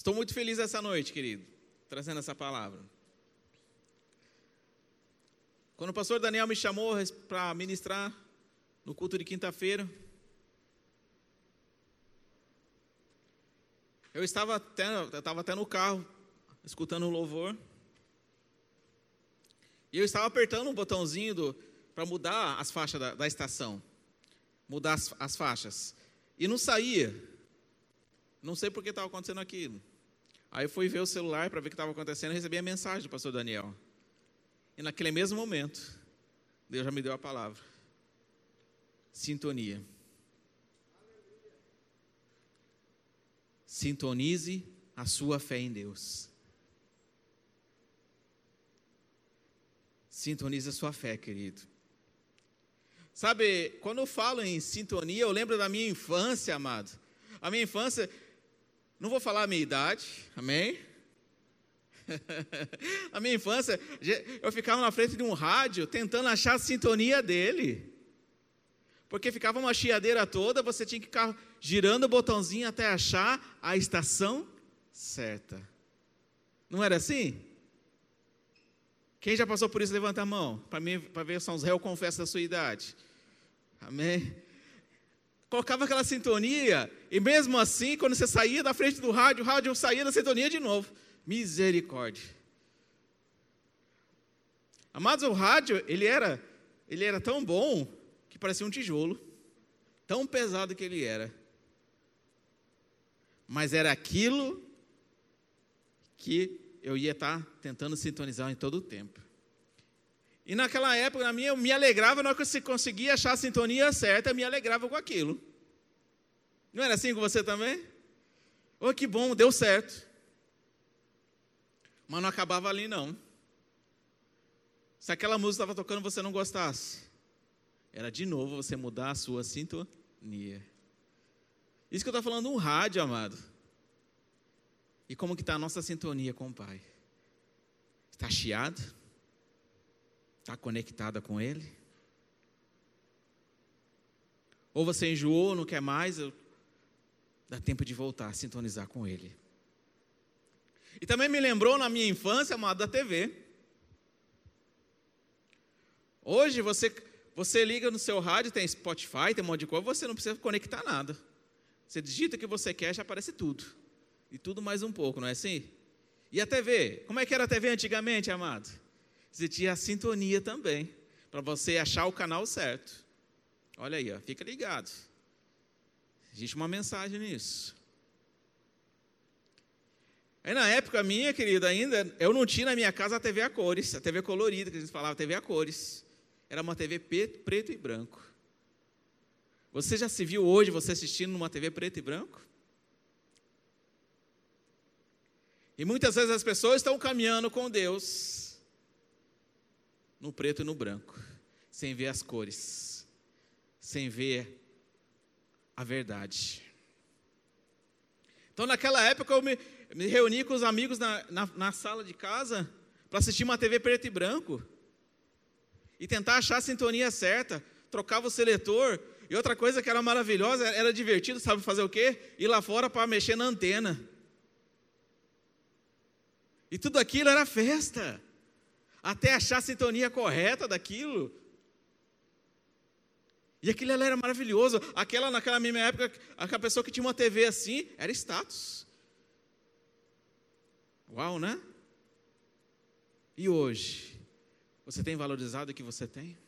Estou muito feliz essa noite, querido, trazendo essa palavra. Quando o pastor Daniel me chamou para ministrar no culto de quinta-feira, eu estava até, eu estava até no carro, escutando o louvor, e eu estava apertando um botãozinho para mudar as faixas da, da estação, mudar as, as faixas, e não saía. Não sei por que estava acontecendo aquilo. Aí fui ver o celular para ver o que estava acontecendo e recebi a mensagem do pastor Daniel. E naquele mesmo momento, Deus já me deu a palavra. Sintonia. Sintonize a sua fé em Deus. Sintonize a sua fé, querido. Sabe, quando eu falo em sintonia, eu lembro da minha infância, amado. A minha infância, não vou falar a minha idade, amém? Na minha infância, eu ficava na frente de um rádio tentando achar a sintonia dele. Porque ficava uma chiadeira toda, você tinha que ficar girando o botãozinho até achar a estação certa. Não era assim? Quem já passou por isso, levanta a mão, para ver se são os réus confessos da sua idade. Amém? Colocava aquela sintonia, e mesmo assim, quando você saía da frente do rádio, o rádio saía da sintonia de novo. Misericórdia. Amados, o rádio, ele era, ele era tão bom que parecia um tijolo. Tão pesado que ele era. Mas era aquilo que eu ia estar tentando sintonizar em todo o tempo. E naquela época, na minha, eu me alegrava na hora que você conseguia achar a sintonia certa, eu me alegrava com aquilo. Não era assim com você também? Oh, que bom, deu certo. Mas não acabava ali, não. Se aquela música estava tocando e você não gostasse, era de novo você mudar a sua sintonia. Isso que eu estou falando um rádio, amado. E como que está a nossa sintonia com o Pai? Está chiado? Está conectada com Ele? Ou você enjoou, não quer mais, dá tempo de voltar a sintonizar com Ele. E também me lembrou na minha infância, amado, da TV. Hoje você, você liga no seu rádio, tem Spotify, tem um monte de coisa, você não precisa conectar nada. Você digita o que você quer, já aparece tudo. E tudo mais um pouco, não é assim? E a TV? Como é que era a TV antigamente, amado? Existia a sintonia também, para você achar o canal certo. Olha aí, ó, fica ligado. Existe uma mensagem nisso. Aí na época minha, querida, ainda, eu não tinha na minha casa a TV a cores, a TV colorida, que a gente falava, TV a cores. Era uma TV preto e branco. Você já se viu hoje você assistindo numa TV preto e branco? E muitas vezes as pessoas estão caminhando com Deus, no preto e no branco, sem ver as cores, sem ver a verdade. Então, naquela época, eu me, me reuni com os amigos na, na, na sala de casa para assistir uma TV preto e branco e tentar achar a sintonia certa, trocava o seletor. E outra coisa que era maravilhosa, era divertido, sabe fazer o quê? Ir lá fora para mexer na antena. E tudo aquilo era festa até achar a sintonia correta daquilo. E aquilo era maravilhoso. Aquela, naquela mesma época, aquela pessoa que tinha uma TV assim, era status. Uau, né? E hoje? Você tem valorizado o que você tem?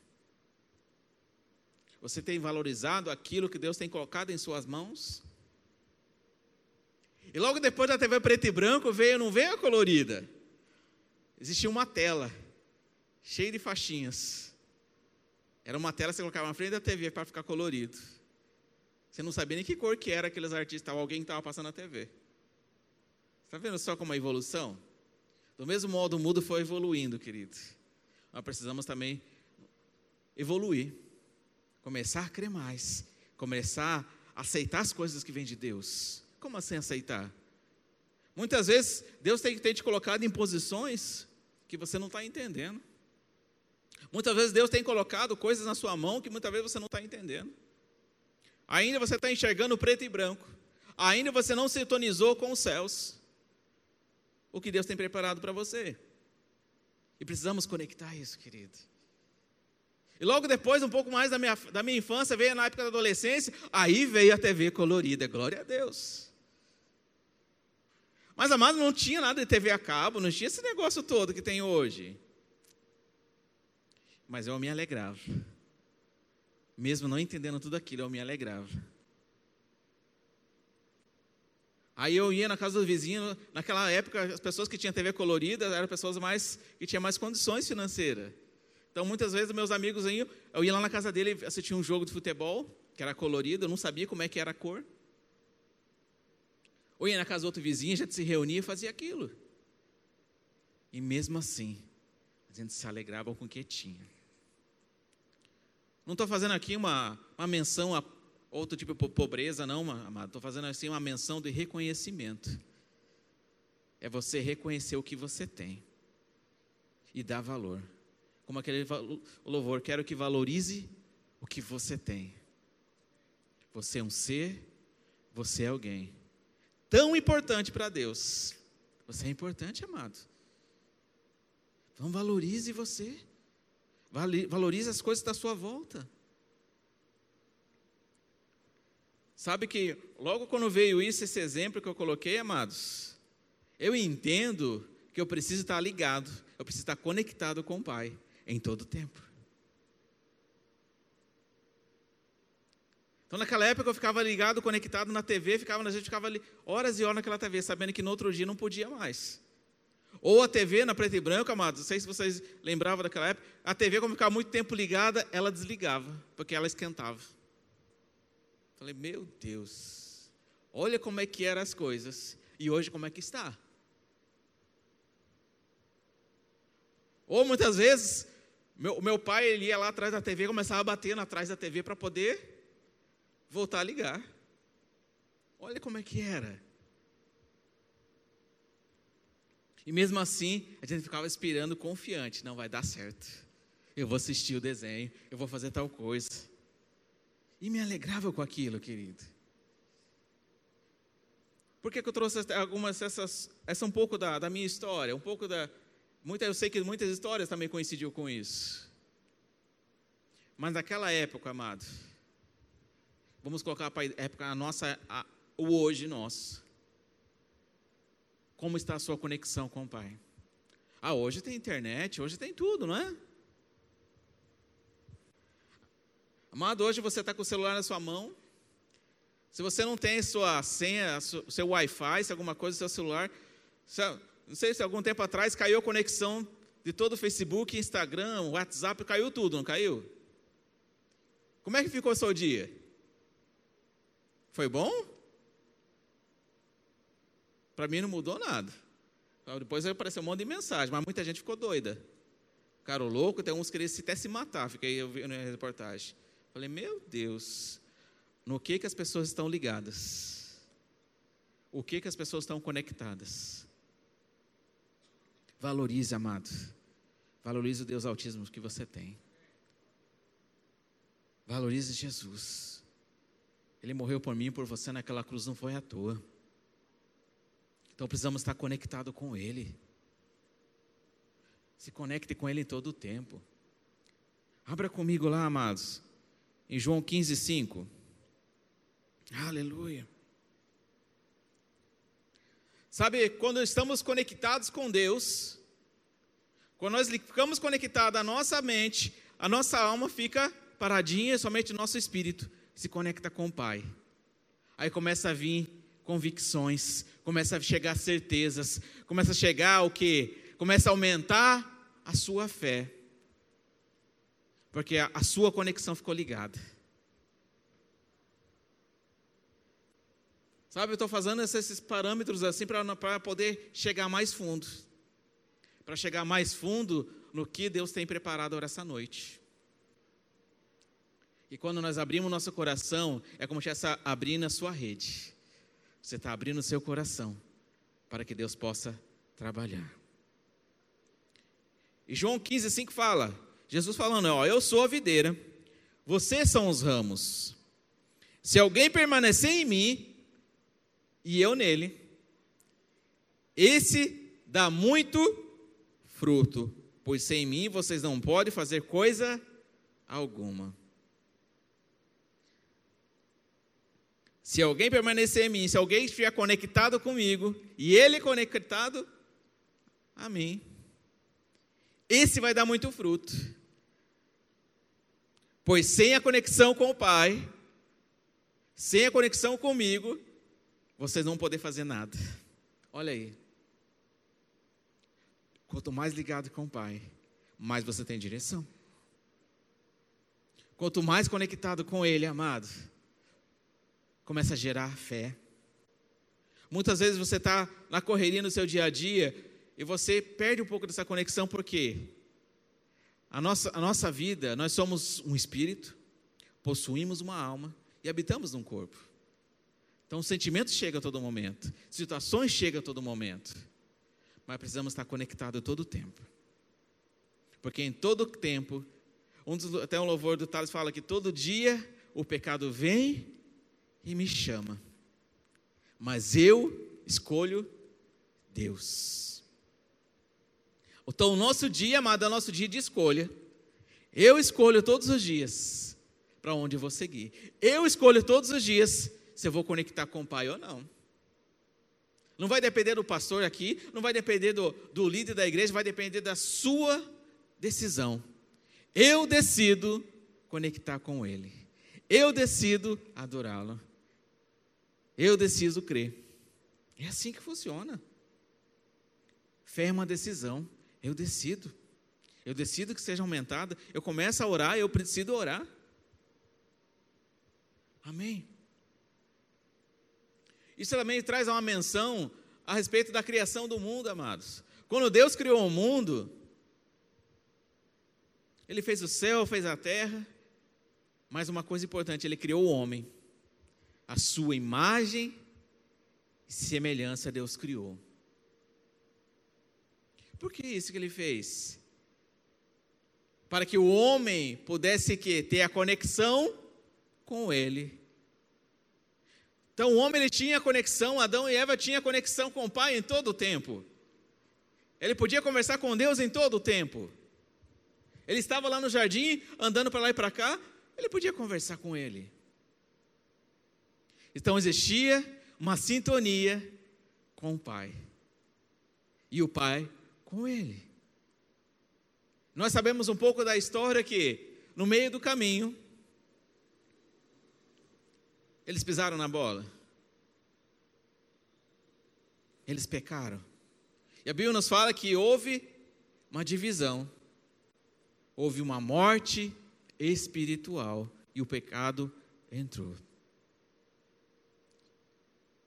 Você tem valorizado aquilo que Deus tem colocado em suas mãos? E logo depois da TV preto e branco veio, não veio a colorida. Existia uma tela cheio de faixinhas. Era uma tela que você colocava na frente da TV para ficar colorido. Você não sabia nem que cor que era aqueles artistas, alguém que estava passando na TV. Está vendo só como a evolução? Do mesmo modo, o mundo foi evoluindo, querido. Nós precisamos também evoluir, começar a crer mais, começar a aceitar as coisas que vêm de Deus. Como assim aceitar? Muitas vezes Deus tem, tem te colocado em posições que você não está entendendo. Muitas vezes Deus tem colocado coisas na sua mão que muitas vezes você não está entendendo. Ainda você está enxergando preto e branco. Ainda você não sintonizou com os céus. o que Deus tem preparado para você. E precisamos conectar isso, querido. E logo depois, um pouco mais da minha, da minha infância, veio na época da adolescência, aí veio a TV colorida, glória a Deus. Mas, amado, não tinha nada de TV a cabo, não tinha esse negócio todo que tem hoje. Mas eu me alegrava. Mesmo não entendendo tudo aquilo, eu me alegrava. Aí eu ia na casa do vizinho, naquela época as pessoas que tinham TV colorida eram pessoas mais que tinham mais condições financeiras. Então muitas vezes meus amigos iam, eu ia lá na casa dele assistir um jogo de futebol que era colorido, eu não sabia como é que era a cor. Ou ia na casa do outro vizinho, gente se reunia e fazia aquilo. E mesmo assim, a gente se alegrava com o que tinha. Não estou fazendo aqui uma, uma menção a outro tipo de pobreza, não, amado. Estou fazendo assim uma menção de reconhecimento. É você reconhecer o que você tem e dar valor. Como aquele louvor, quero que valorize o que você tem. Você é um ser, você é alguém tão importante para Deus. Você é importante, amado. Então valorize você. Valorize as coisas da sua volta. Sabe que logo quando veio isso, esse exemplo que eu coloquei, amados, eu entendo que eu preciso estar ligado, eu preciso estar conectado com o Pai em todo o tempo. Então, naquela época, eu ficava ligado, conectado na TV, ficava, a gente ficava ali horas e horas naquela TV, sabendo que no outro dia não podia mais. Ou a TV na preto e branco, amados, não sei se vocês lembravam daquela época, a TV, como ficava muito tempo ligada, ela desligava, porque ela esquentava. Falei, meu Deus, olha como é que eram as coisas e hoje como é que está. Ou muitas vezes, meu, meu pai ele ia lá atrás da TV, começava a bater atrás da TV para poder voltar a ligar. Olha como é que era. E mesmo assim, a gente ficava esperando confiante, não vai dar certo. Eu vou assistir o desenho, eu vou fazer tal coisa. E me alegrava com aquilo, querido. Por que, que eu trouxe algumas essas, essa é um pouco da, da minha história, um pouco da, muita, eu sei que muitas histórias também coincidiu com isso. Mas naquela época, amado, vamos colocar a época a nossa, a, o hoje nosso. Como está a sua conexão com o Pai? Ah, hoje tem internet, hoje tem tudo, não é? Amado, hoje você está com o celular na sua mão. Se você não tem sua senha, seu Wi-Fi, se alguma coisa seu celular, não sei se algum tempo atrás caiu a conexão de todo o Facebook, Instagram, WhatsApp, caiu tudo, não caiu? Como é que ficou o seu dia? Foi bom? Para mim não mudou nada. Depois apareceu um monte de mensagem, mas muita gente ficou doida. Cara, louco, tem uns que queriam até se matar, fiquei vendo a reportagem. Falei, meu Deus, no que que as pessoas estão ligadas? O que que as pessoas estão conectadas? Valorize, amado. Valorize o Deus autismo que você tem. Valorize Jesus. Ele morreu por mim e por você naquela cruz, não foi à toa. Então precisamos estar conectado com Ele. Se conecte com Ele em todo o tempo. Abra comigo lá, amados em João 15, 5. Aleluia. Sabe, quando estamos conectados com Deus, quando nós ficamos conectados à nossa mente, a nossa alma fica paradinha, somente o nosso espírito se conecta com o Pai. Aí começa a vir convicções, começa a chegar certezas, começa a chegar o que? Começa a aumentar a sua fé porque a, a sua conexão ficou ligada. Sabe, eu estou fazendo esses parâmetros assim para poder chegar mais fundo. Para chegar mais fundo no que Deus tem preparado para essa noite. E quando nós abrimos nosso coração, é como se estivesse abrindo a sua rede. Você está abrindo o seu coração para que Deus possa trabalhar. E João 15, 5 fala: Jesus falando, ó, eu sou a videira, vocês são os ramos. Se alguém permanecer em mim e eu nele, esse dá muito fruto, pois sem mim vocês não podem fazer coisa alguma. Se alguém permanecer em mim, se alguém estiver conectado comigo, e ele conectado a mim, esse vai dar muito fruto. Pois sem a conexão com o Pai, sem a conexão comigo, vocês não vão poder fazer nada. Olha aí. Quanto mais ligado com o Pai, mais você tem direção. Quanto mais conectado com Ele, amado, começa a gerar fé. Muitas vezes você está na correria no seu dia a dia e você perde um pouco dessa conexão, porque a nossa, a nossa vida, nós somos um espírito, possuímos uma alma e habitamos num corpo. Então, sentimentos chegam a todo momento, situações chegam a todo momento, mas precisamos estar conectados todo o tempo, porque em todo tempo, um dos, até um louvor do Tales fala que todo dia o pecado vem e me chama, mas eu escolho Deus. Então, o nosso dia, amado, é o nosso dia de escolha. Eu escolho todos os dias para onde eu vou seguir. Eu escolho todos os dias se eu vou conectar com o Pai ou não. Não vai depender do pastor aqui, não vai depender do, do líder da igreja, vai depender da sua decisão. Eu decido conectar com Ele. Eu decido adorá-lo. Eu decido crer. É assim que funciona. Fé é uma decisão. Eu decido. Eu decido que seja aumentada. Eu começo a orar, eu preciso orar. Amém. Isso também traz uma menção a respeito da criação do mundo, amados. Quando Deus criou o mundo, Ele fez o céu, fez a terra, mas uma coisa importante, Ele criou o homem a sua imagem e semelhança Deus criou. Por que isso que ele fez? Para que o homem pudesse que, ter a conexão com ele. Então o homem ele tinha conexão, Adão e Eva tinham conexão com o Pai em todo o tempo. Ele podia conversar com Deus em todo o tempo. Ele estava lá no jardim, andando para lá e para cá, ele podia conversar com ele. Então existia uma sintonia com o Pai. E o Pai com ele. Nós sabemos um pouco da história que, no meio do caminho, eles pisaram na bola. Eles pecaram. E a Bíblia nos fala que houve uma divisão. Houve uma morte espiritual e o pecado entrou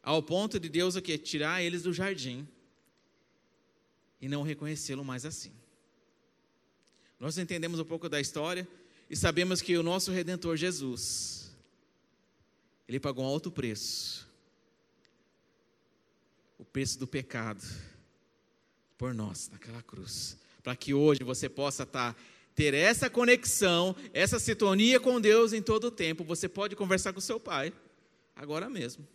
ao ponto de Deus o que tirar eles do jardim e não reconhecê-lo mais assim. Nós entendemos um pouco da história e sabemos que o nosso redentor Jesus ele pagou um alto preço. O preço do pecado por nós naquela cruz, para que hoje você possa estar tá, ter essa conexão, essa sintonia com Deus em todo o tempo. Você pode conversar com seu pai agora mesmo.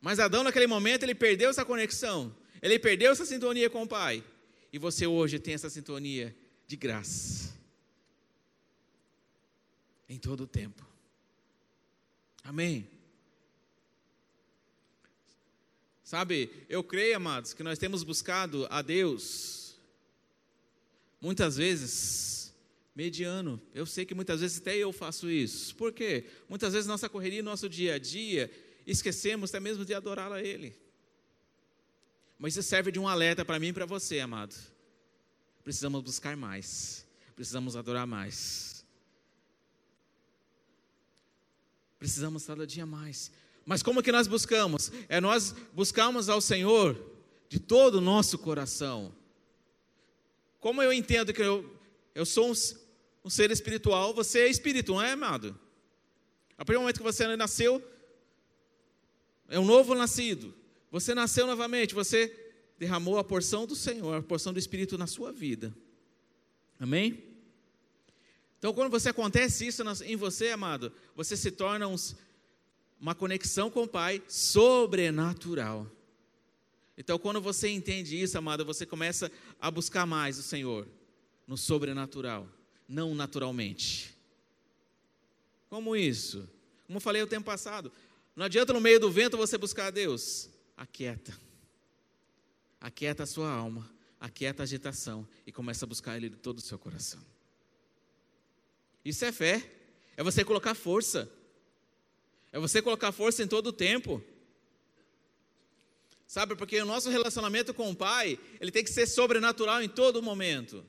Mas Adão, naquele momento, ele perdeu essa conexão, ele perdeu essa sintonia com o Pai. E você hoje tem essa sintonia de graça. Em todo o tempo. Amém. Sabe, eu creio, amados, que nós temos buscado a Deus, muitas vezes, mediano. Eu sei que muitas vezes até eu faço isso. Por quê? Muitas vezes nossa correria, nosso dia a dia, esquecemos até mesmo de adorá-lo a Ele. Mas isso serve de um alerta para mim e para você, amado. Precisamos buscar mais, precisamos adorar mais. Precisamos cada dia mais. Mas como que nós buscamos? É nós buscamos ao Senhor de todo o nosso coração. Como eu entendo que eu, eu sou um, um ser espiritual, você é espírito, não é, amado? A partir do momento que você nasceu, é um novo nascido. Você nasceu novamente, você derramou a porção do Senhor, a porção do Espírito na sua vida. Amém? Então, quando você acontece isso em você, amado, você se torna um, uma conexão com o Pai sobrenatural. Então, quando você entende isso, amado, você começa a buscar mais o Senhor no sobrenatural, não naturalmente. Como isso? Como eu falei o tempo passado, não adianta no meio do vento você buscar a Deus. Aquieta. Aquieta a sua alma, aquieta a agitação e começa a buscar Ele de todo o seu coração. Isso é fé, é você colocar força, é você colocar força em todo o tempo. Sabe, porque o nosso relacionamento com o Pai, ele tem que ser sobrenatural em todo momento.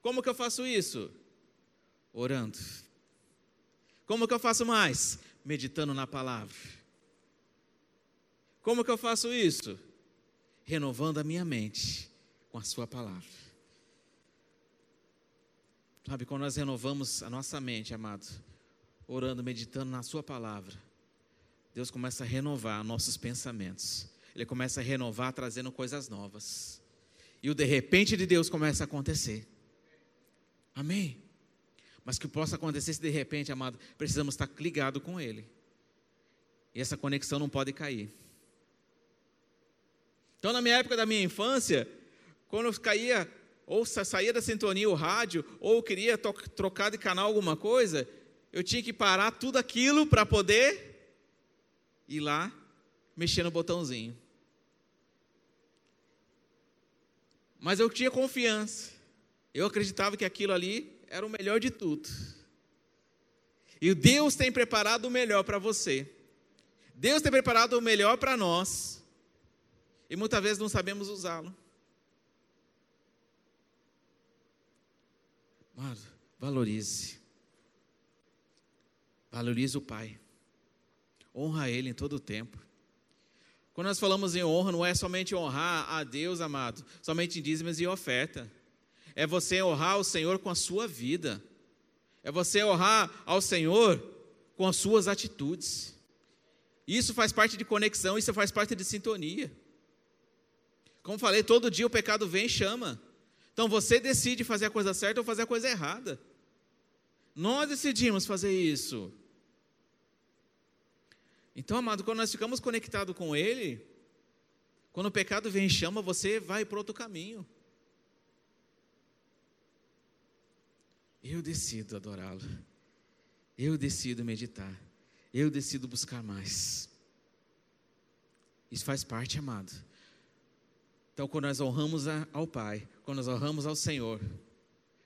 Como que eu faço isso? Orando. Como que eu faço mais? Meditando na palavra. Como que eu faço isso? Renovando a minha mente com a Sua palavra. Sabe, quando nós renovamos a nossa mente, amado, orando, meditando na Sua palavra, Deus começa a renovar nossos pensamentos. Ele começa a renovar, trazendo coisas novas. E o de repente de Deus começa a acontecer. Amém? Mas que possa acontecer se de repente, amado, precisamos estar ligado com Ele. E essa conexão não pode cair. Então, na minha época da minha infância, quando eu caía, ou saía da sintonia o rádio, ou queria trocar de canal alguma coisa, eu tinha que parar tudo aquilo para poder ir lá mexer no botãozinho. Mas eu tinha confiança. Eu acreditava que aquilo ali era o melhor de tudo. E Deus tem preparado o melhor para você. Deus tem preparado o melhor para nós. E muitas vezes não sabemos usá-lo. Mas valorize. Valorize o Pai. Honra Ele em todo o tempo. Quando nós falamos em honra, não é somente honrar a Deus, amado, somente em dízimos e oferta. É você honrar o Senhor com a sua vida. É você honrar ao Senhor com as suas atitudes. Isso faz parte de conexão, isso faz parte de sintonia. Como falei, todo dia o pecado vem e chama. Então você decide fazer a coisa certa ou fazer a coisa errada. Nós decidimos fazer isso. Então, amado, quando nós ficamos conectados com Ele, quando o pecado vem e chama, você vai para outro caminho. Eu decido adorá-lo. Eu decido meditar. Eu decido buscar mais. Isso faz parte, amado. Então, quando nós honramos ao Pai, quando nós honramos ao Senhor,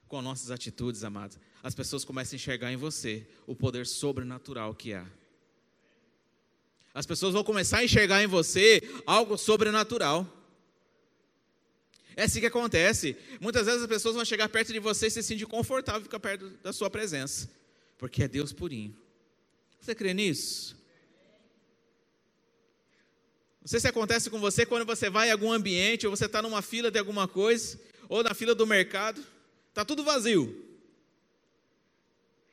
com nossas atitudes, amado, as pessoas começam a enxergar em você o poder sobrenatural que há. As pessoas vão começar a enxergar em você algo sobrenatural. É assim que acontece. Muitas vezes as pessoas vão chegar perto de você e se sentir confortável ficar perto da sua presença, porque é Deus purinho. Você crê nisso? Não sei se acontece com você quando você vai em algum ambiente, ou você está numa fila de alguma coisa, ou na fila do mercado, está tudo vazio.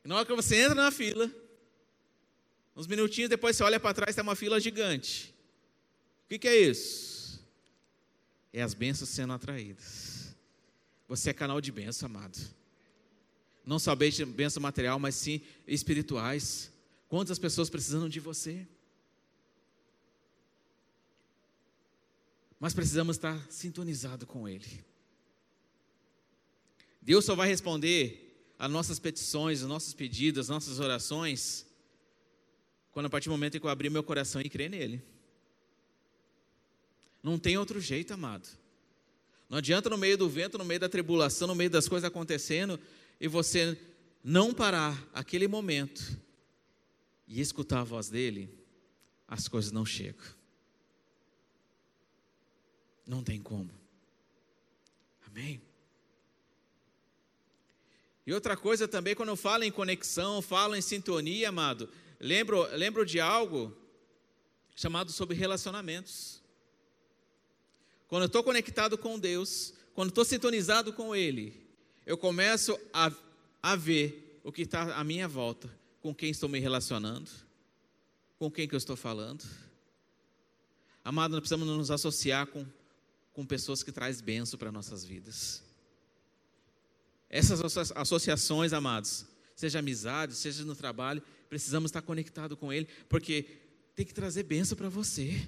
E na hora que você entra na fila, Uns minutinhos depois você olha para trás, tem uma fila gigante. O que, que é isso? É as bênçãos sendo atraídas. Você é canal de bênção, amado. Não só bênção material, mas sim espirituais. Quantas pessoas precisam de você? Mas precisamos estar sintonizado com Ele. Deus só vai responder às nossas petições, aos nossos pedidos, às nossas orações, quando a partir do momento em que eu abrir meu coração e crer nele. Não tem outro jeito, amado. Não adianta no meio do vento, no meio da tribulação, no meio das coisas acontecendo, e você não parar aquele momento e escutar a voz dele, as coisas não chegam. Não tem como. Amém? E outra coisa também, quando eu falo em conexão, falo em sintonia, amado, Lembro, lembro de algo chamado sobre relacionamentos. Quando eu estou conectado com Deus, quando estou sintonizado com Ele, eu começo a, a ver o que está à minha volta, com quem estou me relacionando, com quem que eu estou falando. Amado, nós precisamos nos associar com, com pessoas que trazem benção para nossas vidas. Essas associações, amados, seja amizade, seja no trabalho, precisamos estar conectados com Ele, porque tem que trazer bênção para você.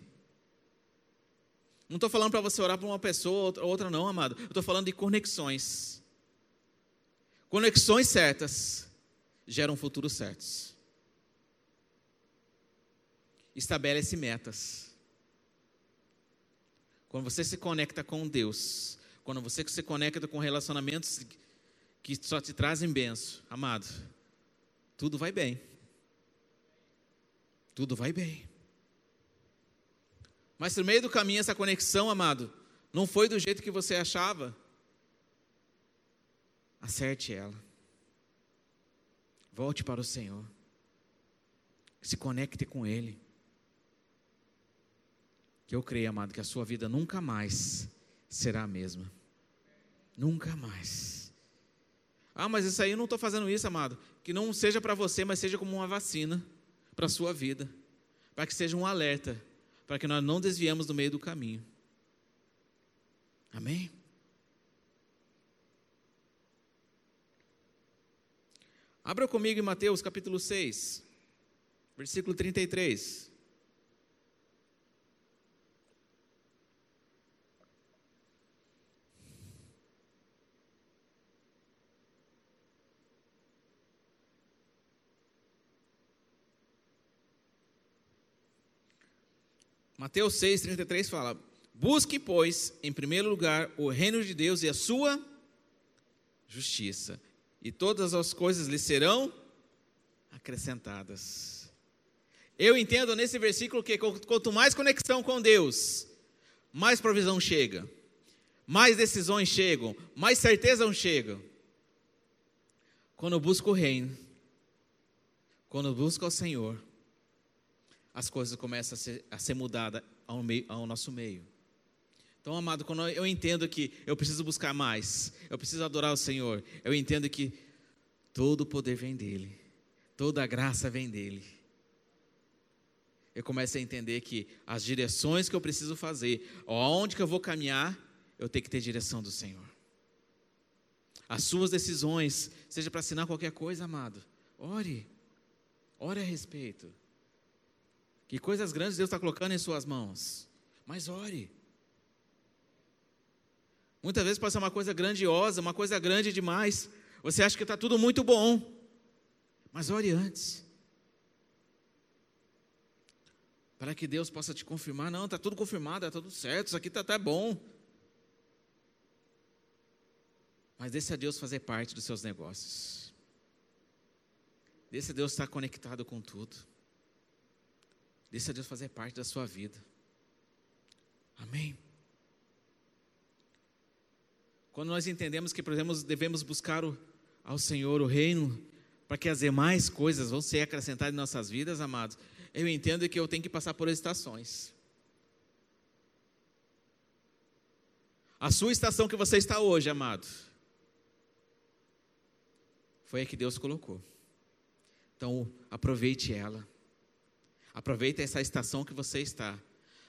Não estou falando para você orar para uma pessoa ou outra, não, amado. Eu estou falando de conexões. Conexões certas geram futuros certos. Estabelece metas. Quando você se conecta com Deus, quando você se conecta com relacionamentos que só te trazem benção, amado, tudo vai bem. Tudo vai bem. Mas no meio do caminho, essa conexão, amado, não foi do jeito que você achava. Acerte ela. Volte para o Senhor. Se conecte com Ele. Que eu creio, amado, que a sua vida nunca mais será a mesma. Nunca mais. Ah, mas isso aí eu não estou fazendo isso, amado. Que não seja para você, mas seja como uma vacina para a sua vida. Para que seja um alerta. Para que nós não desviemos do meio do caminho. Amém? Abra comigo em Mateus capítulo 6, versículo 33. Mateus 6, 33 fala: Busque, pois, em primeiro lugar o reino de Deus e a sua justiça, e todas as coisas lhe serão acrescentadas. Eu entendo nesse versículo que quanto mais conexão com Deus, mais provisão chega, mais decisões chegam, mais certeza chegam. Quando eu busco o reino, quando eu busco ao Senhor, as coisas começam a ser, a ser mudadas ao, meio, ao nosso meio. Então, amado, quando eu entendo que eu preciso buscar mais, eu preciso adorar o Senhor, eu entendo que todo o poder vem dEle, toda a graça vem dEle. Eu começo a entender que as direções que eu preciso fazer, aonde que eu vou caminhar, eu tenho que ter direção do Senhor. As suas decisões, seja para assinar qualquer coisa, amado, ore, ore a respeito. Que coisas grandes Deus está colocando em suas mãos. Mas ore. Muitas vezes pode ser uma coisa grandiosa, uma coisa grande demais. Você acha que está tudo muito bom. Mas ore antes. Para que Deus possa te confirmar. Não, está tudo confirmado, está tudo certo, isso aqui está até bom. Mas deixe a Deus fazer parte dos seus negócios. Deixe a Deus estar conectado com tudo. Deixa Deus fazer parte da sua vida. Amém. Quando nós entendemos que, devemos buscar o, ao Senhor o reino, para que as demais coisas vão ser acrescentadas em nossas vidas, amados, eu entendo que eu tenho que passar por estações. A sua estação que você está hoje, amado, foi a que Deus colocou. Então, aproveite ela. Aproveita essa estação que você está,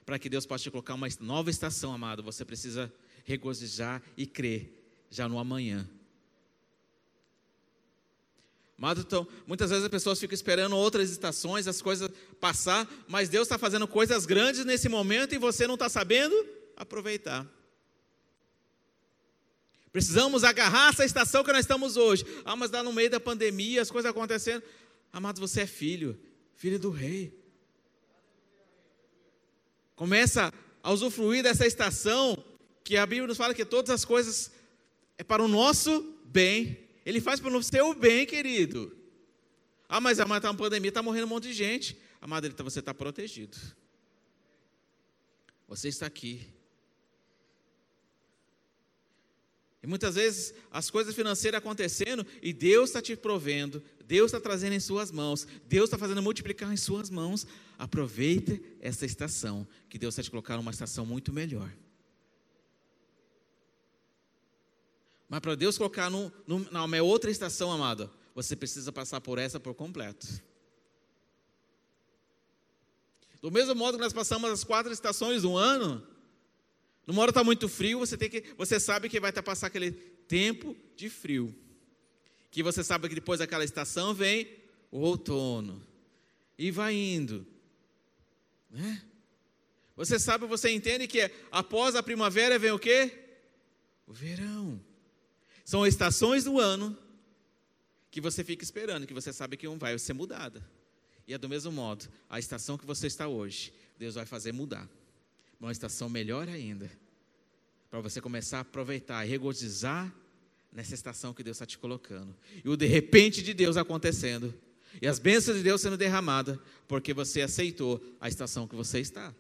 para que Deus possa te colocar uma nova estação, amado. Você precisa regozijar e crer já no amanhã. Amado, então, muitas vezes as pessoas ficam esperando outras estações, as coisas passar, mas Deus está fazendo coisas grandes nesse momento e você não está sabendo aproveitar. Precisamos agarrar essa estação que nós estamos hoje. Ah, mas está no meio da pandemia, as coisas acontecendo. Amado, você é filho, filho do rei. Começa a usufruir dessa estação que a Bíblia nos fala que todas as coisas é para o nosso bem. Ele faz para o seu bem, querido. Ah, mas a está uma pandemia, está morrendo um monte de gente. Amado, tá, você está protegido. Você está aqui. E muitas vezes as coisas financeiras acontecendo e Deus está te provendo, Deus está trazendo em suas mãos, Deus está fazendo multiplicar em suas mãos. Aproveite essa estação, que Deus está te colocando numa estação muito melhor. Mas para Deus colocar num, num, numa outra estação, amada, você precisa passar por essa por completo. Do mesmo modo que nós passamos as quatro estações do ano, numa hora está muito frio, você, tem que, você sabe que vai estar passar aquele tempo de frio. Que você sabe que depois daquela estação vem o outono. E vai indo. Né? Você sabe, você entende que após a primavera vem o quê? O verão. São estações do ano que você fica esperando, que você sabe que um vai ser mudada. E é do mesmo modo, a estação que você está hoje, Deus vai fazer mudar. Uma estação melhor ainda. Para você começar a aproveitar regozijar nessa estação que Deus está te colocando. E o de repente de Deus acontecendo. E as bênçãos de Deus sendo derramadas, porque você aceitou a estação que você está.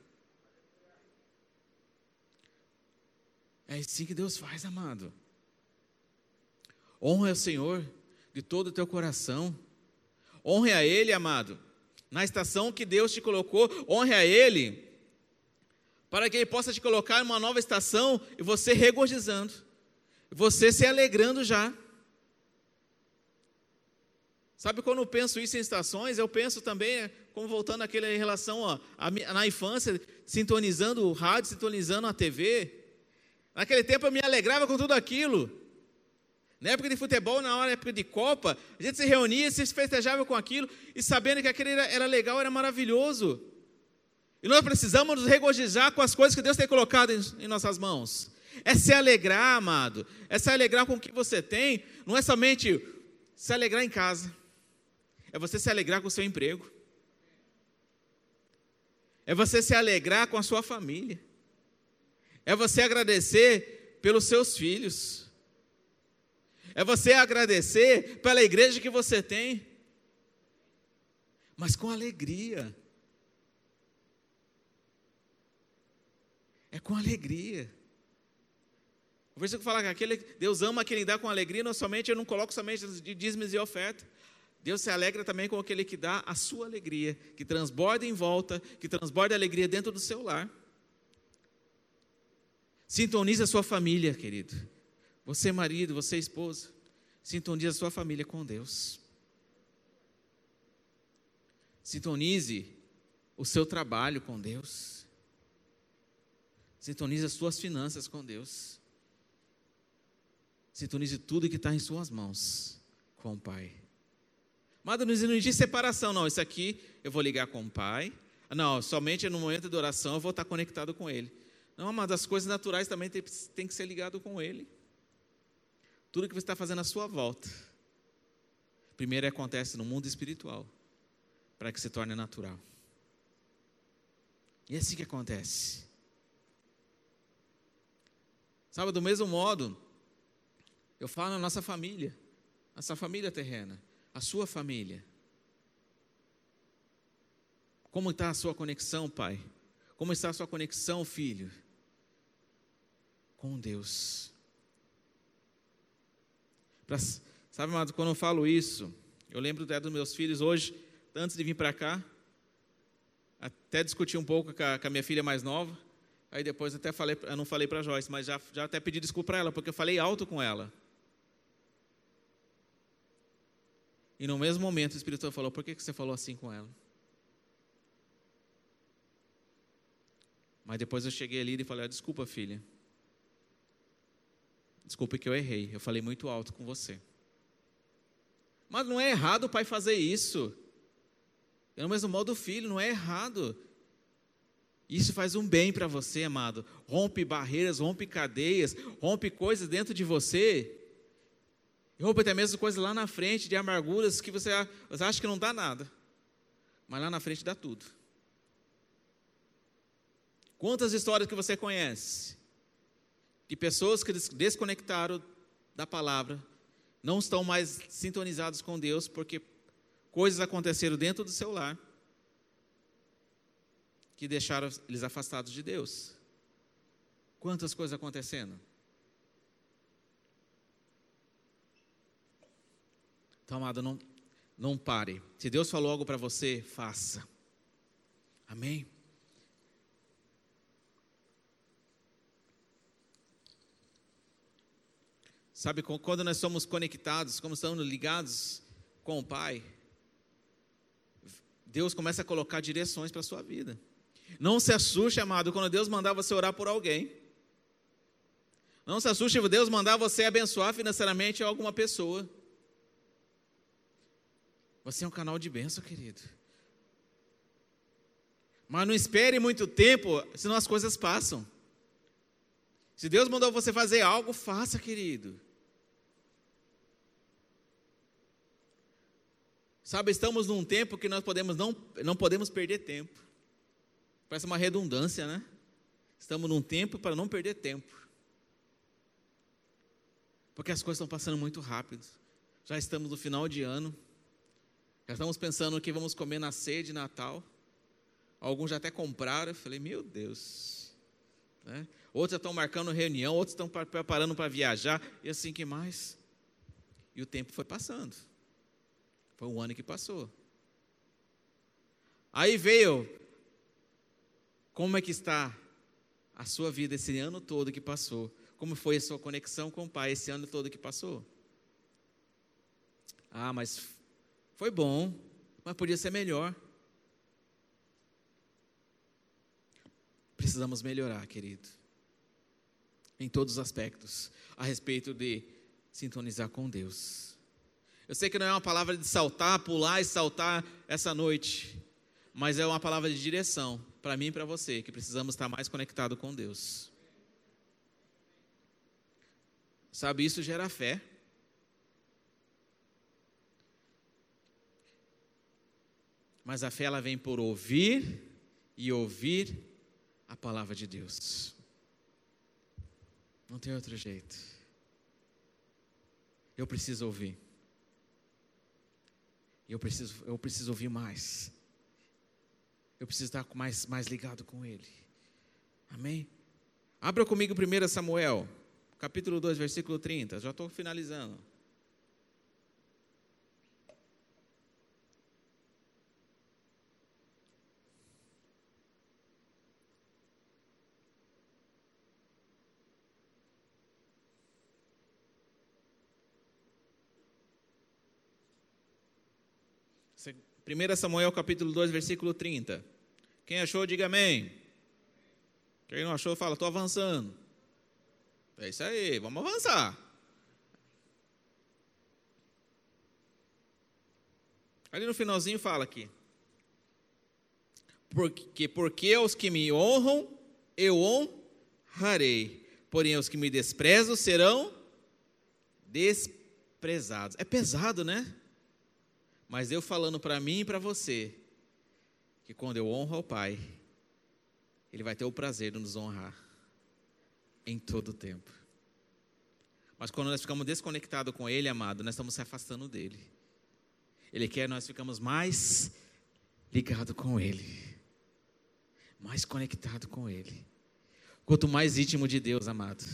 É assim que Deus faz, amado. Honra o Senhor de todo o teu coração. Honre a Ele, amado, na estação que Deus te colocou. Honre a Ele, para que Ele possa te colocar em uma nova estação e você regozijando você se alegrando já. Sabe quando eu penso isso em estações, eu penso também, como voltando àquele em relação a, na infância, sintonizando o rádio, sintonizando a TV. Naquele tempo eu me alegrava com tudo aquilo. Na época de futebol, na hora época de Copa, a gente se reunia, se festejava com aquilo, e sabendo que aquilo era, era legal, era maravilhoso. E nós precisamos nos regozijar com as coisas que Deus tem colocado em, em nossas mãos. É se alegrar, amado. É se alegrar com o que você tem. Não é somente se alegrar em casa. É você se alegrar com o seu emprego. É você se alegrar com a sua família. É você agradecer pelos seus filhos. É você agradecer pela igreja que você tem. Mas com alegria. É com alegria. O versículo fala que aquele, Deus ama quem dá com alegria, não somente, eu não coloco somente de dízimos e oferta. Deus se alegra também com aquele que dá a sua alegria, que transborda em volta, que transborda alegria dentro do seu lar. Sintonize a sua família, querido. Você, marido, você, esposa. Sintonize a sua família com Deus. Sintonize o seu trabalho com Deus. Sintonize as suas finanças com Deus. Sintonize tudo que está em suas mãos com o Pai. Mas não existe separação, não. Isso aqui eu vou ligar com o Pai. Não, somente no momento de oração eu vou estar conectado com Ele. Não, mas as coisas naturais também tem, tem que ser ligado com Ele. Tudo que você está fazendo à sua volta, primeiro acontece no mundo espiritual, para que se torne natural. E é assim que acontece. Sabe, do mesmo modo, eu falo na nossa família, nossa família terrena, a sua família. Como está a sua conexão, pai? Como está a sua conexão, filho? Com Deus. Pra, sabe, amado, quando eu falo isso, eu lembro até dos meus filhos hoje, antes de vir para cá, até discuti um pouco com a, com a, minha filha mais nova. Aí depois até falei, eu não falei para Joyce, mas já, já até pedi desculpa para ela, porque eu falei alto com ela. E no mesmo momento o Espírito Santo falou: Por que você falou assim com ela? Mas depois eu cheguei ali e falei: ah, Desculpa, filha. Desculpe que eu errei. Eu falei muito alto com você. Mas não é errado o pai fazer isso. É o mesmo modo o filho, não é errado. Isso faz um bem para você, amado. Rompe barreiras, rompe cadeias, rompe coisas dentro de você e roupa até mesmo coisas lá na frente de amarguras que você, você acha que não dá nada. Mas lá na frente dá tudo. Quantas histórias que você conhece? De pessoas que desconectaram da palavra, não estão mais sintonizados com Deus, porque coisas aconteceram dentro do seu lar que deixaram eles afastados de Deus. Quantas coisas acontecendo? Então, amado, não, não pare. Se Deus falou algo para você, faça. Amém? Sabe, quando nós somos conectados, como estamos ligados com o Pai, Deus começa a colocar direções para a sua vida. Não se assuste, amado, quando Deus mandar você orar por alguém. Não se assuste se Deus mandar você abençoar financeiramente alguma pessoa. Você é um canal de bênção, querido. Mas não espere muito tempo, senão as coisas passam. Se Deus mandou você fazer algo, faça, querido. Sabe, estamos num tempo que nós podemos não, não podemos perder tempo. Parece uma redundância, né? Estamos num tempo para não perder tempo. Porque as coisas estão passando muito rápido. Já estamos no final de ano. Já estamos pensando o que vamos comer na ceia de Natal. Alguns já até compraram. Eu falei, meu Deus. Né? Outros já estão marcando reunião, outros estão preparando para viajar. E assim que mais? E o tempo foi passando. Foi um ano que passou. Aí veio. Como é que está a sua vida esse ano todo que passou? Como foi a sua conexão com o Pai esse ano todo que passou? Ah, mas foi bom, mas podia ser melhor. Precisamos melhorar, querido, em todos os aspectos, a respeito de sintonizar com Deus. Eu sei que não é uma palavra de saltar, pular e saltar essa noite, mas é uma palavra de direção para mim e para você, que precisamos estar mais conectado com Deus. Sabe, isso gera fé. Mas a fé ela vem por ouvir e ouvir a palavra de Deus. Não tem outro jeito. Eu preciso ouvir. Eu preciso, eu preciso ouvir mais. Eu preciso estar mais, mais ligado com Ele. Amém? Abra comigo 1 Samuel, capítulo 2, versículo 30. Já estou finalizando. Primeira Samuel capítulo 2, versículo 30. Quem achou, diga amém. Quem não achou, fala, estou avançando. É isso aí, vamos avançar. Ali no finalzinho fala aqui. Porque, porque os que me honram, eu honrarei. Porém, os que me desprezam serão desprezados. É pesado, né? Mas eu falando para mim e para você, que quando eu honro ao Pai, Ele vai ter o prazer de nos honrar em todo o tempo. Mas quando nós ficamos desconectados com Ele, amado, nós estamos se afastando dEle. Ele quer nós ficamos mais ligados com Ele, mais conectado com Ele. Quanto mais íntimo de Deus, amado,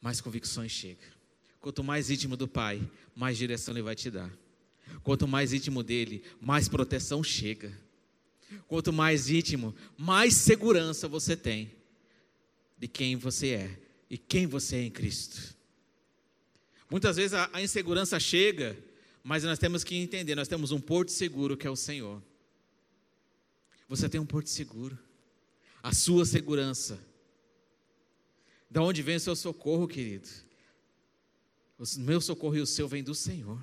mais convicções chegam. Quanto mais íntimo do Pai, mais direção Ele vai te dar. Quanto mais íntimo dele, mais proteção chega. Quanto mais íntimo, mais segurança você tem de quem você é e quem você é em Cristo. Muitas vezes a, insegurança chega, mas nós temos que entender: nós temos um porto seguro que é o Senhor. Você tem um porto seguro, a sua segurança. Da onde vem o seu socorro, querido? O meu socorro e o seu vem do Senhor.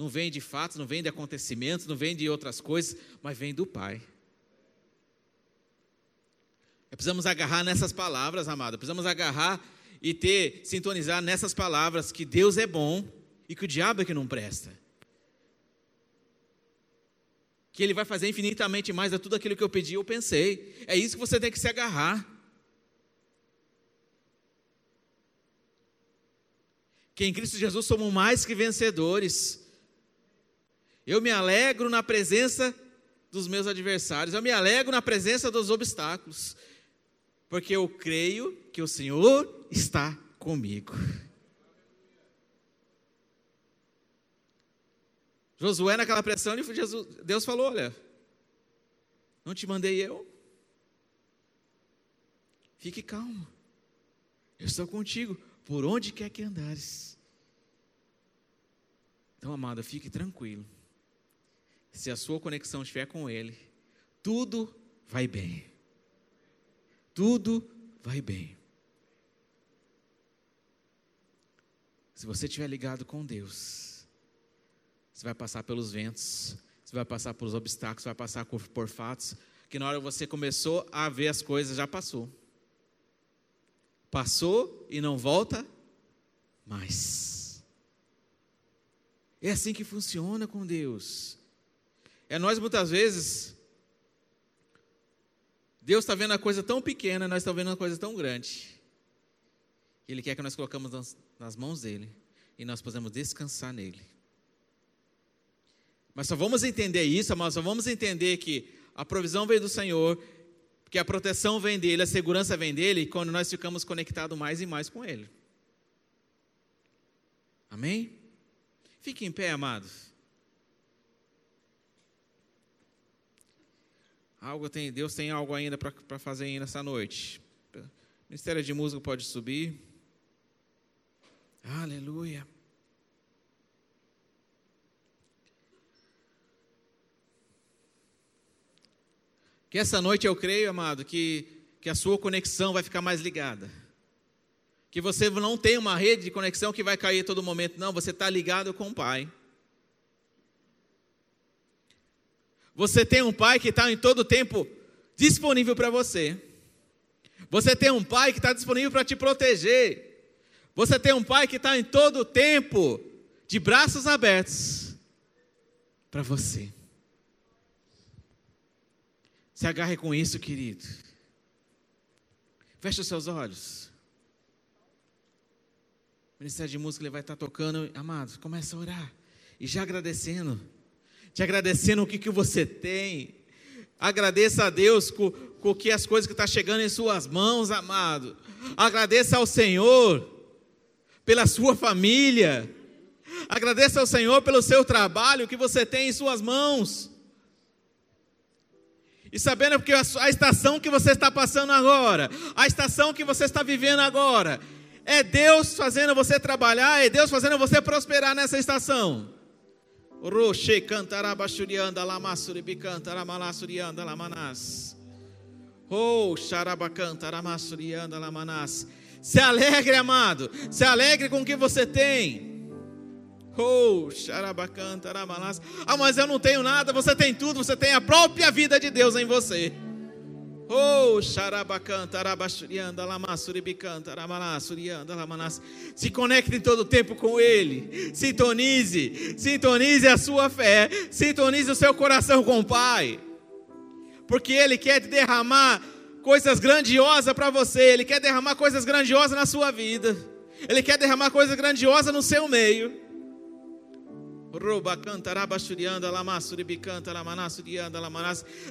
Não vem de fatos, não vem de acontecimentos, não vem de outras coisas, mas vem do Pai. Precisamos agarrar nessas palavras, amado. Precisamos agarrar e ter, sintonizar nessas palavras que Deus é bom e que o diabo é que não presta. Que Ele vai fazer infinitamente mais de tudo aquilo que eu pedi ou pensei. É isso que você tem que se agarrar. que em Cristo Jesus somos mais que vencedores. Eu me alegro na presença dos meus adversários, eu me alegro na presença dos obstáculos, porque eu creio que o Senhor está comigo. Josué, naquela pressão, Deus falou: Olha, não te mandei eu. Fique calmo, eu estou contigo por onde quer que andares. Então, amada, fique tranquilo. Se a sua conexão estiver com Ele, tudo vai bem. Tudo vai bem. Se você estiver ligado com Deus, você vai passar pelos ventos, Você vai passar por obstáculos, vai passar por fatos que na hora que você começou a ver as coisas já passou. Passou e não volta mais. É assim que funciona com Deus. É nós muitas vezes Deus está vendo a coisa tão pequena, nós estamos vendo uma coisa tão grande. Ele quer que nós colocamos nas, nas mãos dele e nós possamos descansar nele. Mas só vamos entender isso, mas só vamos entender que a provisão vem do Senhor, que a proteção vem dele, a segurança vem dele, quando nós ficamos conectados mais e mais com ele. Amém? Fique em pé, amados. Algo tem, Deus tem algo ainda para fazer ainda nessa noite. O Ministério de Música pode subir. Aleluia. Que essa noite eu creio, amado, que, que a sua conexão vai ficar mais ligada. Que você não tem uma rede de conexão que vai cair todo momento. Não, você está ligado com o Pai. Você tem um Pai que está em todo tempo disponível para você. Você tem um Pai que está disponível para te proteger. Você tem um pai que está em todo tempo de braços abertos para você. Se agarre com isso, querido. Feche os seus olhos. O Ministério de Música ele vai estar tocando. Amados, começa a orar. E já agradecendo. Te agradecendo o que, que você tem. Agradeça a Deus com, com que as coisas que estão tá chegando em suas mãos, amado. Agradeça ao Senhor pela sua família. Agradeça ao Senhor pelo seu trabalho que você tem em suas mãos. E sabendo que a estação que você está passando agora, a estação que você está vivendo agora, é Deus fazendo você trabalhar, é Deus fazendo você prosperar nessa estação. Roche cantarabachurianda lamasuribicanta ramalassurianda lamanas. Oh, xarabacanta ramassurianda lamanas. Se alegre, amado. Se alegre com o que você tem. Oh, xarabacanta, aramalás. Ah, mas eu não tenho nada. Você tem tudo. Você tem a própria vida de Deus em você. Oh, xarabacanta, lamanás. Se conecte em todo o tempo com Ele. Sintonize. Sintonize a sua fé. Sintonize o seu coração com o Pai. Porque Ele quer derramar coisas grandiosas para você, Ele quer derramar coisas grandiosas na sua vida, Ele quer derramar coisas grandiosas no seu meio.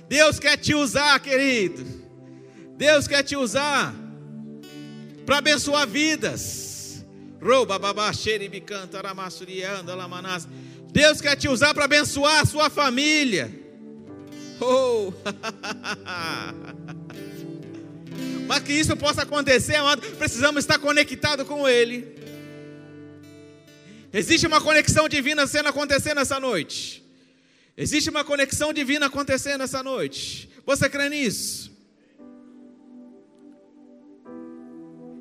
Deus quer te usar, querido. Deus quer te usar para abençoar vidas. Deus quer te usar para abençoar a sua família. Oh! Mas que isso possa acontecer, amado, precisamos estar conectados com Ele. Existe uma conexão divina sendo acontecendo essa noite. Existe uma conexão divina acontecendo essa noite. Você crê nisso?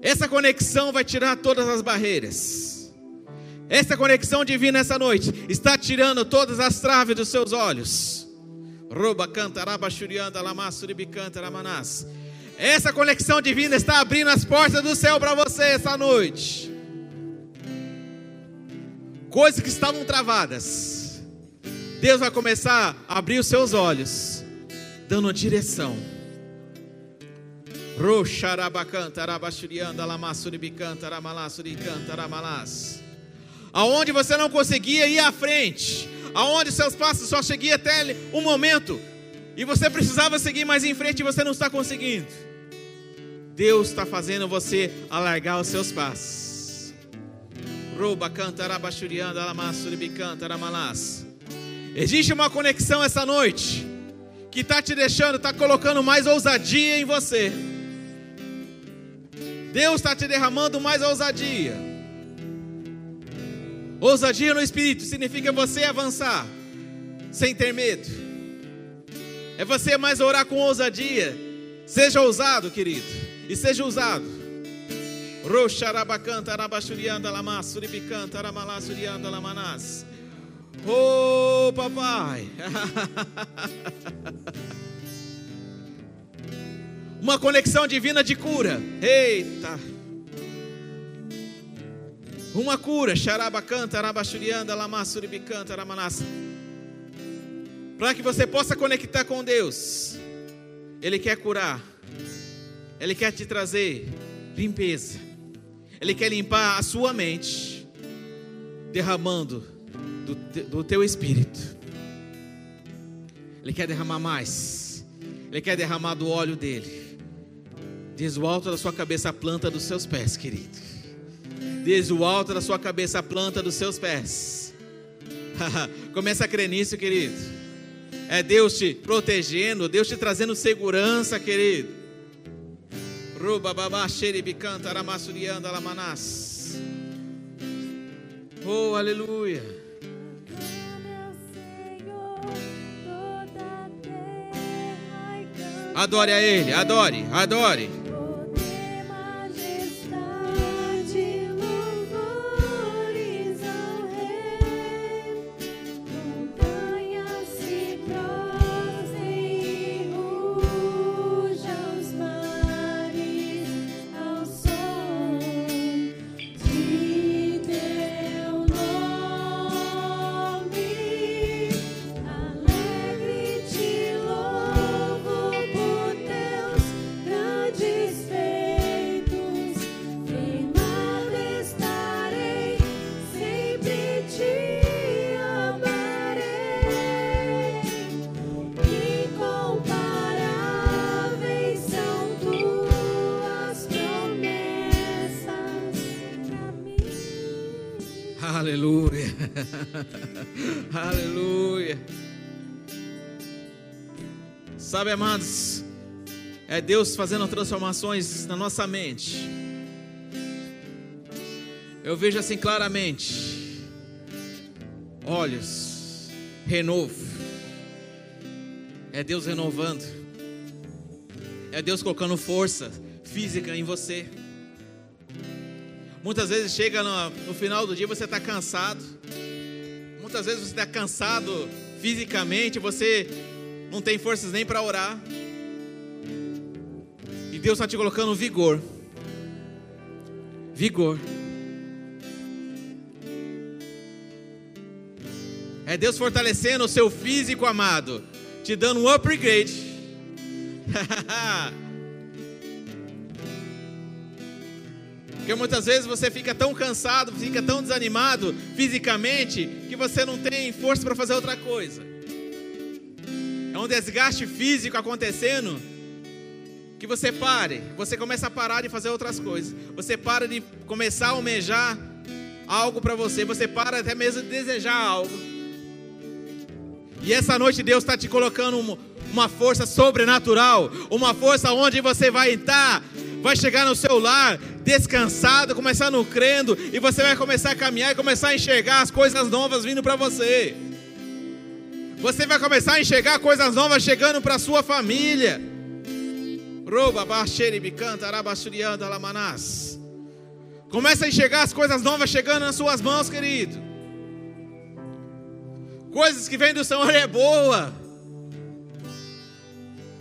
Essa conexão vai tirar todas as barreiras. Essa conexão divina essa noite está tirando todas as traves dos seus olhos. Essa conexão divina está abrindo as portas do céu para você essa noite. Coisas que estavam travadas. Deus vai começar a abrir os seus olhos, dando uma direção. Aonde você não conseguia ir à frente, aonde seus passos só chegavam até um momento, e você precisava seguir mais em frente e você não está conseguindo. Deus está fazendo você alargar os seus passos. Rouba, canta, arabachurianda, alamassuribi, aramalás. Existe uma conexão essa noite que está te deixando, está colocando mais ousadia em você. Deus está te derramando mais ousadia. Ousadia no espírito significa você avançar sem ter medo. É você mais orar com ousadia. Seja ousado, querido e seja usado. Roxarabacanta, arabachurianda, lamassurificanta, aramalassurianda, lamanás. Oh, papai. Uma conexão divina de cura. Eita. Uma cura. Xarabacanta, arabachurianda, lamassuribicanta, aramanassa. Para que você possa conectar com Deus. Ele quer curar. Ele quer te trazer limpeza. Ele quer limpar a sua mente, derramando do, do teu espírito. Ele quer derramar mais. Ele quer derramar do óleo dele. Desde o alto da sua cabeça a planta dos seus pés, querido. Desde o alto da sua cabeça a planta dos seus pés. Começa a crer nisso, querido. É Deus te protegendo, Deus te trazendo segurança, querido. Ruba babá xeribicanta aramassurianda lamanás. Oh, aleluia. Adore a Ele, adore, adore. Sabe, amados, é Deus fazendo transformações na nossa mente. Eu vejo assim claramente: olhos, renovo. É Deus renovando. É Deus colocando força física em você. Muitas vezes chega no, no final do dia você está cansado. Muitas vezes você está cansado fisicamente, você não tem forças nem para orar. E Deus está te colocando vigor. Vigor. É Deus fortalecendo o seu físico amado, te dando um upgrade. Porque muitas vezes você fica tão cansado, fica tão desanimado fisicamente, que você não tem força para fazer outra coisa. Desgaste físico acontecendo que você pare, você começa a parar de fazer outras coisas. Você para de começar a almejar algo para você, você para até mesmo de desejar algo. E essa noite Deus está te colocando uma força sobrenatural, uma força onde você vai estar vai chegar no seu lar descansado, começando crendo, e você vai começar a caminhar e começar a enxergar as coisas novas vindo para você. Você vai começar a enxergar coisas novas chegando para sua família. Começa a enxergar as coisas novas chegando nas suas mãos, querido. Coisas que vêm do Senhor é boa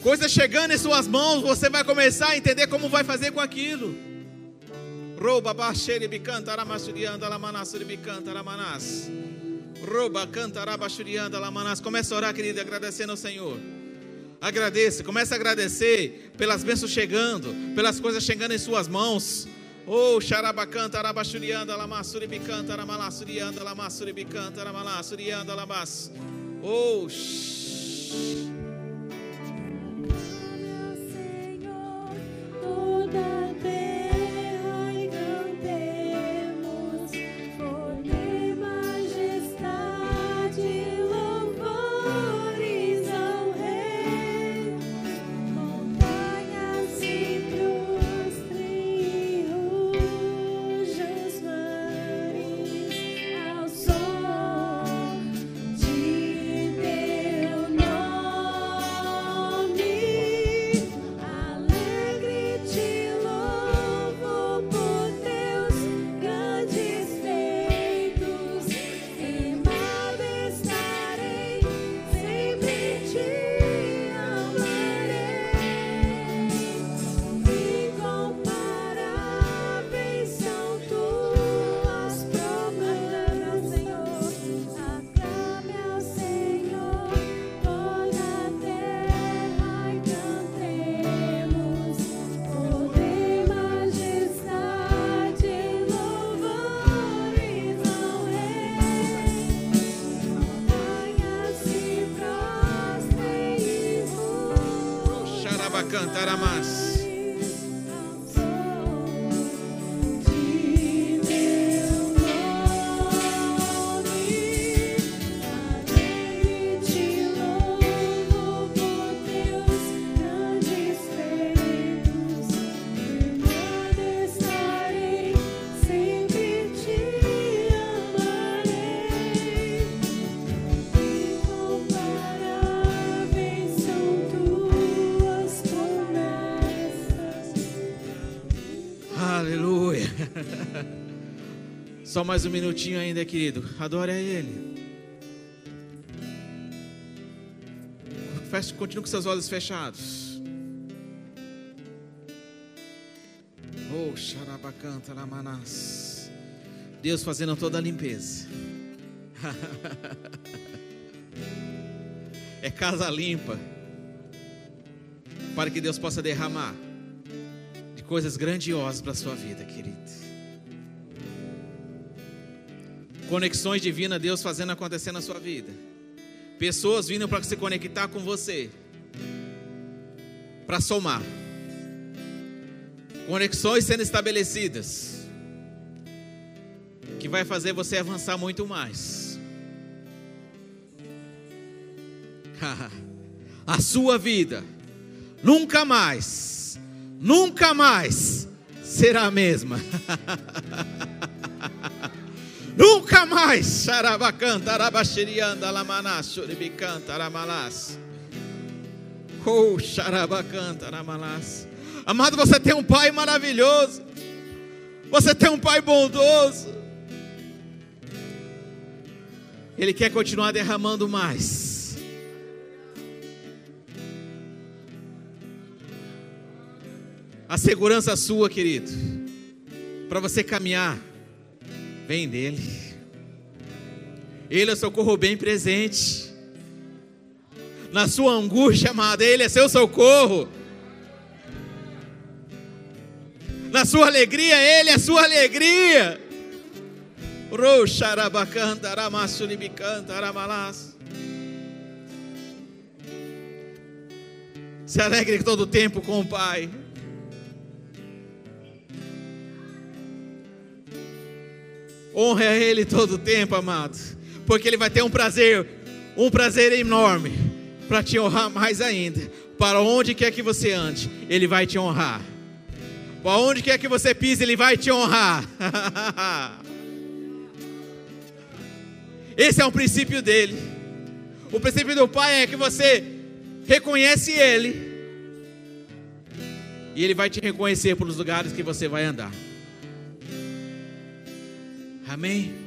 coisa chegando em suas mãos, você vai começar a entender como vai fazer com aquilo. Rouba baixere bicanta aramasurianda lamanassuri bicanta aramanas. Roba, canta, rabachurianda, lamanás. Começa a orar, querido, agradecendo ao Senhor. Agradeça, começa a agradecer pelas bênçãos chegando, pelas coisas chegando em suas mãos. Oh, xarabacanta, arabachurianda, lamassuribicanta, aramalasurianda, lamassuribicanta, aramalasurianda, lamas. Oh, shh. toda vez. Só mais um minutinho ainda, querido. Adore a Ele. Continue com seus olhos fechados. Oh, xarabacanta lamanás. Deus fazendo toda a limpeza. é casa limpa. Para que Deus possa derramar de coisas grandiosas para a sua vida, querido. Conexões divinas, Deus fazendo acontecer na sua vida. Pessoas vindo para se conectar com você. Para somar. Conexões sendo estabelecidas. Que vai fazer você avançar muito mais. a sua vida nunca mais, nunca mais será a mesma. xarabacanta, aramalás. Amado, você tem um pai maravilhoso. Você tem um pai bondoso. Ele quer continuar derramando mais. A segurança sua, querido, para você caminhar vem dele. Ele é o socorro bem presente. Na sua angústia, amada, Ele é seu socorro. Na sua alegria, Ele é sua alegria. Roxarabacanta, aramassulibicanta, aramalas. Se alegre todo o tempo com o Pai. Honre a Ele todo o tempo, amado. Porque Ele vai ter um prazer, um prazer enorme para te honrar mais ainda. Para onde quer que você ande, Ele vai te honrar. Para onde quer que você pise, Ele vai te honrar. Esse é um princípio dele. O princípio do Pai é que você reconhece Ele. E Ele vai te reconhecer pelos lugares que você vai andar. Amém?